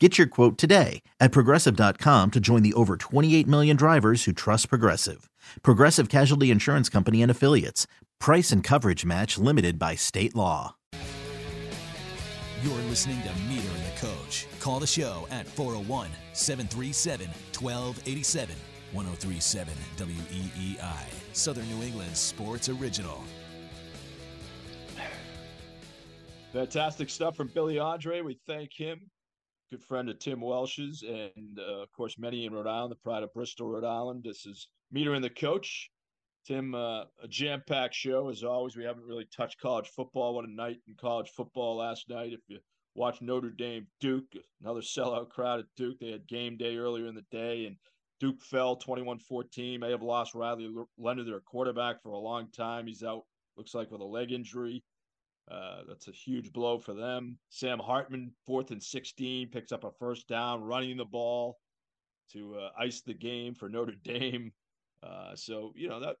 Get your quote today at progressive.com to join the over 28 million drivers who trust Progressive. Progressive Casualty Insurance Company and Affiliates. Price and coverage match limited by state law. You're listening to Meter and the Coach. Call the show at 401 737 1287. 1037 WEEI. Southern New England Sports Original. Fantastic stuff from Billy Andre. We thank him good friend of Tim Welsh's, and uh, of course, many in Rhode Island, the pride of Bristol, Rhode Island. This is Meter and the Coach. Tim, uh, a jam packed show as always. We haven't really touched college football. What a night in college football last night. If you watch Notre Dame Duke, another sellout crowd at Duke. They had game day earlier in the day, and Duke fell 21 14. May have lost Riley Leonard, their quarterback, for a long time. He's out, looks like, with a leg injury. Uh, that's a huge blow for them. Sam Hartman, fourth and 16, picks up a first down, running the ball to uh, ice the game for Notre Dame. Uh, so, you know, that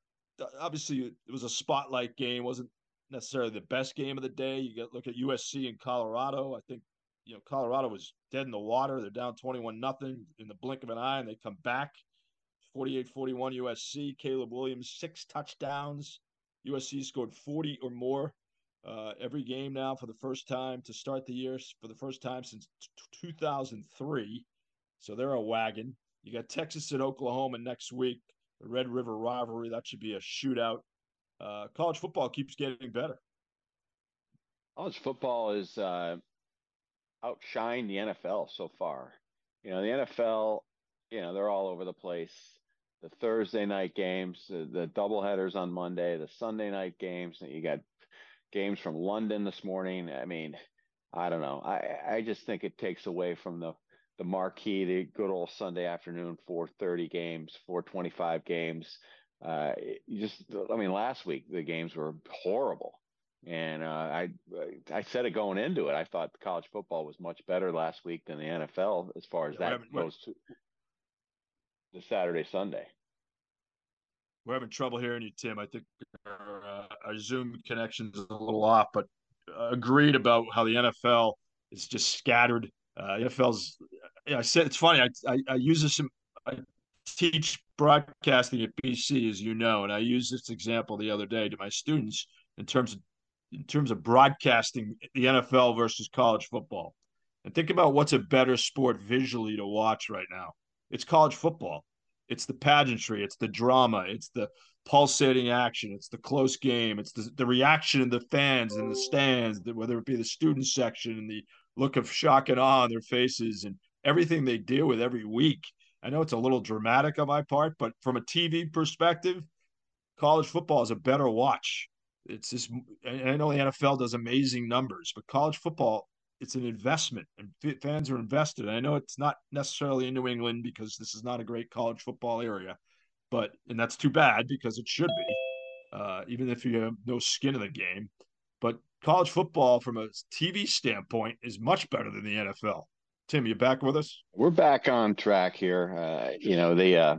obviously it was a spotlight game, wasn't necessarily the best game of the day. You get look at USC and Colorado. I think, you know, Colorado was dead in the water. They're down 21 nothing in the blink of an eye, and they come back 48 41 USC. Caleb Williams, six touchdowns. USC scored 40 or more uh, every game now for the first time to start the year for the first time since t- 2003. So they're a wagon. You got Texas and Oklahoma next week, the Red River rivalry. That should be a shootout. Uh, college football keeps getting better. College football is uh, outshined the NFL so far. You know, the NFL, you know, they're all over the place. The Thursday night games, the, the doubleheaders on Monday, the Sunday night games. and You got games from London this morning. I mean, I don't know. I I just think it takes away from the the marquee, the good old Sunday afternoon 4:30 games, 4:25 games. Uh, just, I mean, last week the games were horrible, and uh, I I said it going into it. I thought college football was much better last week than the NFL as far as that goes to the Saturday Sunday we're having trouble hearing you, Tim. I think our, uh, our Zoom connection is a little off, but uh, agreed about how the NFL is just scattered. Uh, NFL's. Yeah, I said it's funny. I, I, I use this. In, I teach broadcasting at BC, as you know, and I used this example the other day to my students in terms of in terms of broadcasting the NFL versus college football. And think about what's a better sport visually to watch right now. It's college football it's the pageantry, it's the drama, it's the pulsating action, it's the close game, it's the, the reaction of the fans in the stands, whether it be the student section and the look of shock and awe on their faces and everything they deal with every week. I know it's a little dramatic on my part, but from a TV perspective, college football is a better watch. It's just, I know the NFL does amazing numbers, but college football it's an investment and fans are invested. I know it's not necessarily in New England because this is not a great college football area, but and that's too bad because it should be, uh, even if you have no skin in the game. But college football, from a TV standpoint, is much better than the NFL. Tim, you back with us? We're back on track here. Uh, you know the, uh,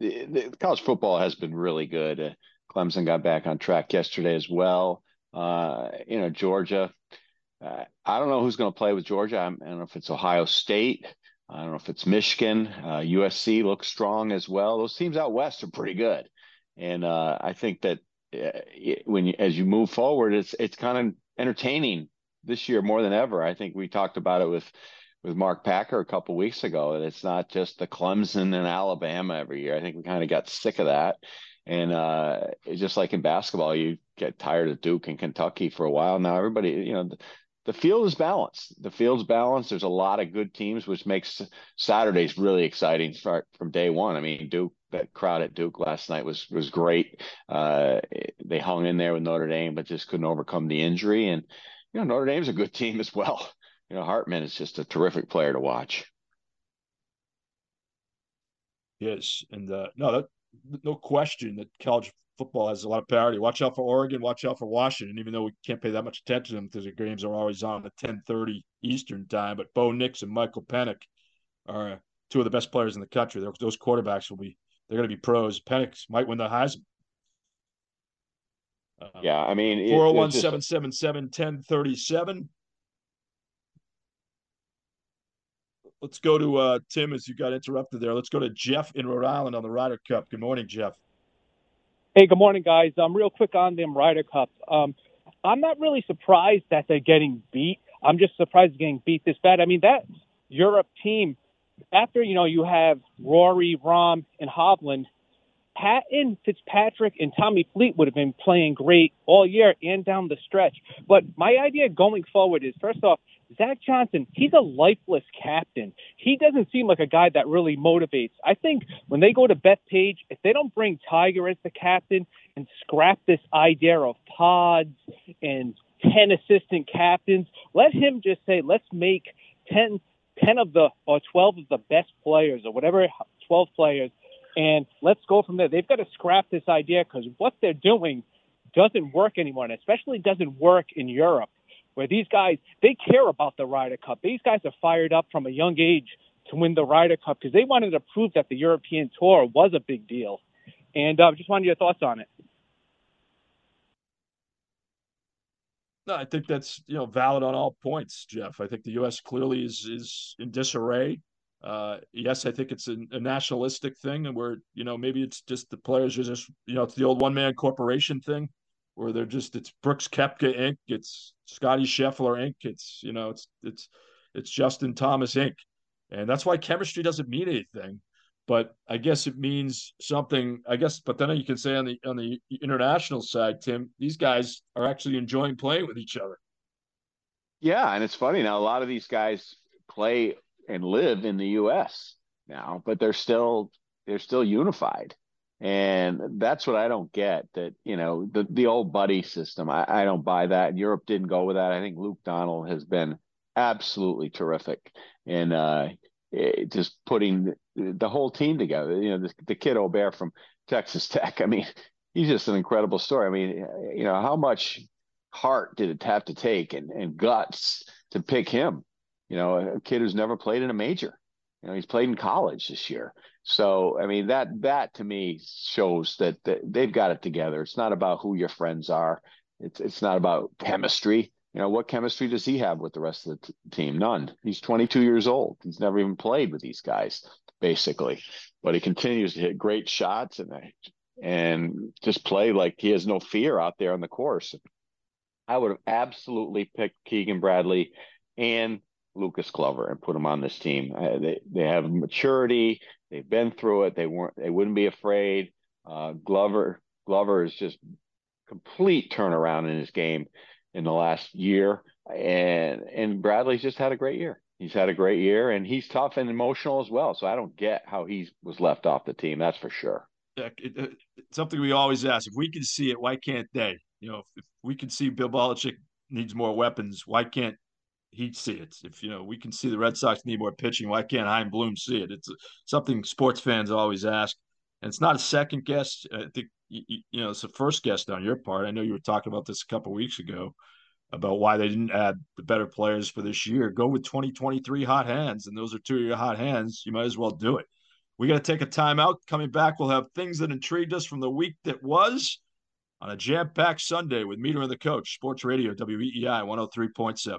the, the college football has been really good. Uh, Clemson got back on track yesterday as well. Uh, you know Georgia uh, I don't know who's going to play with Georgia. I don't know if it's Ohio State. I don't know if it's Michigan. Uh, USC looks strong as well. Those teams out west are pretty good, and uh, I think that uh, when you, as you move forward, it's it's kind of entertaining this year more than ever. I think we talked about it with with Mark Packer a couple weeks ago. And it's not just the Clemson and Alabama every year. I think we kind of got sick of that. And uh, just like in basketball, you get tired of Duke and Kentucky for a while. Now everybody, you know, the, field is balanced. The field's balanced. There's a lot of good teams, which makes Saturdays really exciting for, from day one. I mean, Duke, that crowd at Duke last night was was great. Uh, they hung in there with Notre Dame, but just couldn't overcome the injury. And you know, Notre Dame's a good team as well you know, Hartman is just a terrific player to watch. Yes, and uh, no, that, no question that college football has a lot of parity. Watch out for Oregon. Watch out for Washington. Even though we can't pay that much attention to them because the games are always on at ten thirty Eastern time. But Bo Nix and Michael Penix are two of the best players in the country. They're, those quarterbacks will be they're going to be pros. Penix might win the Heisman. Uh, yeah, I mean, 401 777 1037. let's go to uh, Tim as you got interrupted there. Let's go to Jeff in Rhode Island on the Ryder Cup. Good morning, Jeff. Hey, good morning, guys. Um, real quick on them Ryder Cup. Um, I'm not really surprised that they're getting beat. I'm just surprised getting beat this bad. I mean, that Europe team, after you know you have Rory, Rahm, and Hovland, Hatton, Fitzpatrick, and Tommy Fleetwood have been playing great all year and down the stretch. But my idea going forward is, first off, Zach Johnson, he's a lifeless captain. He doesn't seem like a guy that really motivates. I think when they go to Bethpage, if they don't bring Tiger as the captain and scrap this idea of pods and 10 assistant captains, let him just say, let's make 10, 10 of the, or 12 of the best players or whatever, 12 players, and let's go from there. They've got to scrap this idea because what they're doing doesn't work anymore, and especially doesn't work in Europe where these guys they care about the Ryder Cup. These guys are fired up from a young age to win the Ryder Cup because they wanted to prove that the European Tour was a big deal. And uh, just wanted your thoughts on it. No, I think that's you know valid on all points, Jeff. I think the U.S. clearly is is in disarray. Uh, yes, I think it's a, a, nationalistic thing, and where you know maybe it's just the players are just you know it's the old one man corporation thing where they're just it's Brooks Koepka Inc. It's Scotty Scheffler Inc. It's you know it's it's it's Justin Thomas Inc. And that's why chemistry doesn't mean anything. But I guess it means something. I guess, but then you can say on the on the international side, Tim, these guys are actually enjoying playing with each other. Yeah, and it's funny now. A lot of these guys play and live in the U.S. now, but they're still they're still unified. And that's what I don't get. That you know the the old buddy system. I, I don't buy that. Europe didn't go with that. I think Luke Donald has been absolutely terrific in uh, eh, just putting the whole team together. You know, the, the kid Åberg from Texas Tech. I mean, he's just an incredible story. I mean, you know, how much heart did it have to take and, and guts to pick him? You know, a kid who's never played in a major. You know, he's played in college this year. So, I mean, that that to me shows that, that they've got it together. It's not about who your friends are. It's it's not about chemistry. You know, what chemistry does he have with the rest of the t- team? None. He's 22 years old. He's never even played with these guys, basically. But he continues to hit great shots and and just play like he has no fear out there on the course. I would have absolutely picked Keegan Bradley and Lucas Glover and put them on this team. Uh, they they have maturity. They've been through it. They weren't. They wouldn't be afraid. Uh, Glover Glover is just complete turnaround in his game in the last year, and and Bradley's just had a great year. He's had a great year, and he's tough and emotional as well. So I don't get how he was left off the team. That's for sure. Yeah, it, it, something we always ask: if we can see it, why can't they? You know, if, if we can see Bill Belichick needs more weapons, why can't he'd see it. If you know we can see the Red Sox need more pitching, why can't Chaim Bloom see it? It's something sports fans always ask, and it's not a second guess. I think you, know it's a first guess on your part. I know you were talking about this a couple weeks ago about why they didn't add the better players for this year. Go with 2023 hot hands, and those are two of your hot hands. You might as well do it. We got to take a timeout. Coming back, we'll have things that intrigued us from the week that was on a jam-packed Sunday with Meter and the Coach, Sports Radio, WEEI 103.7.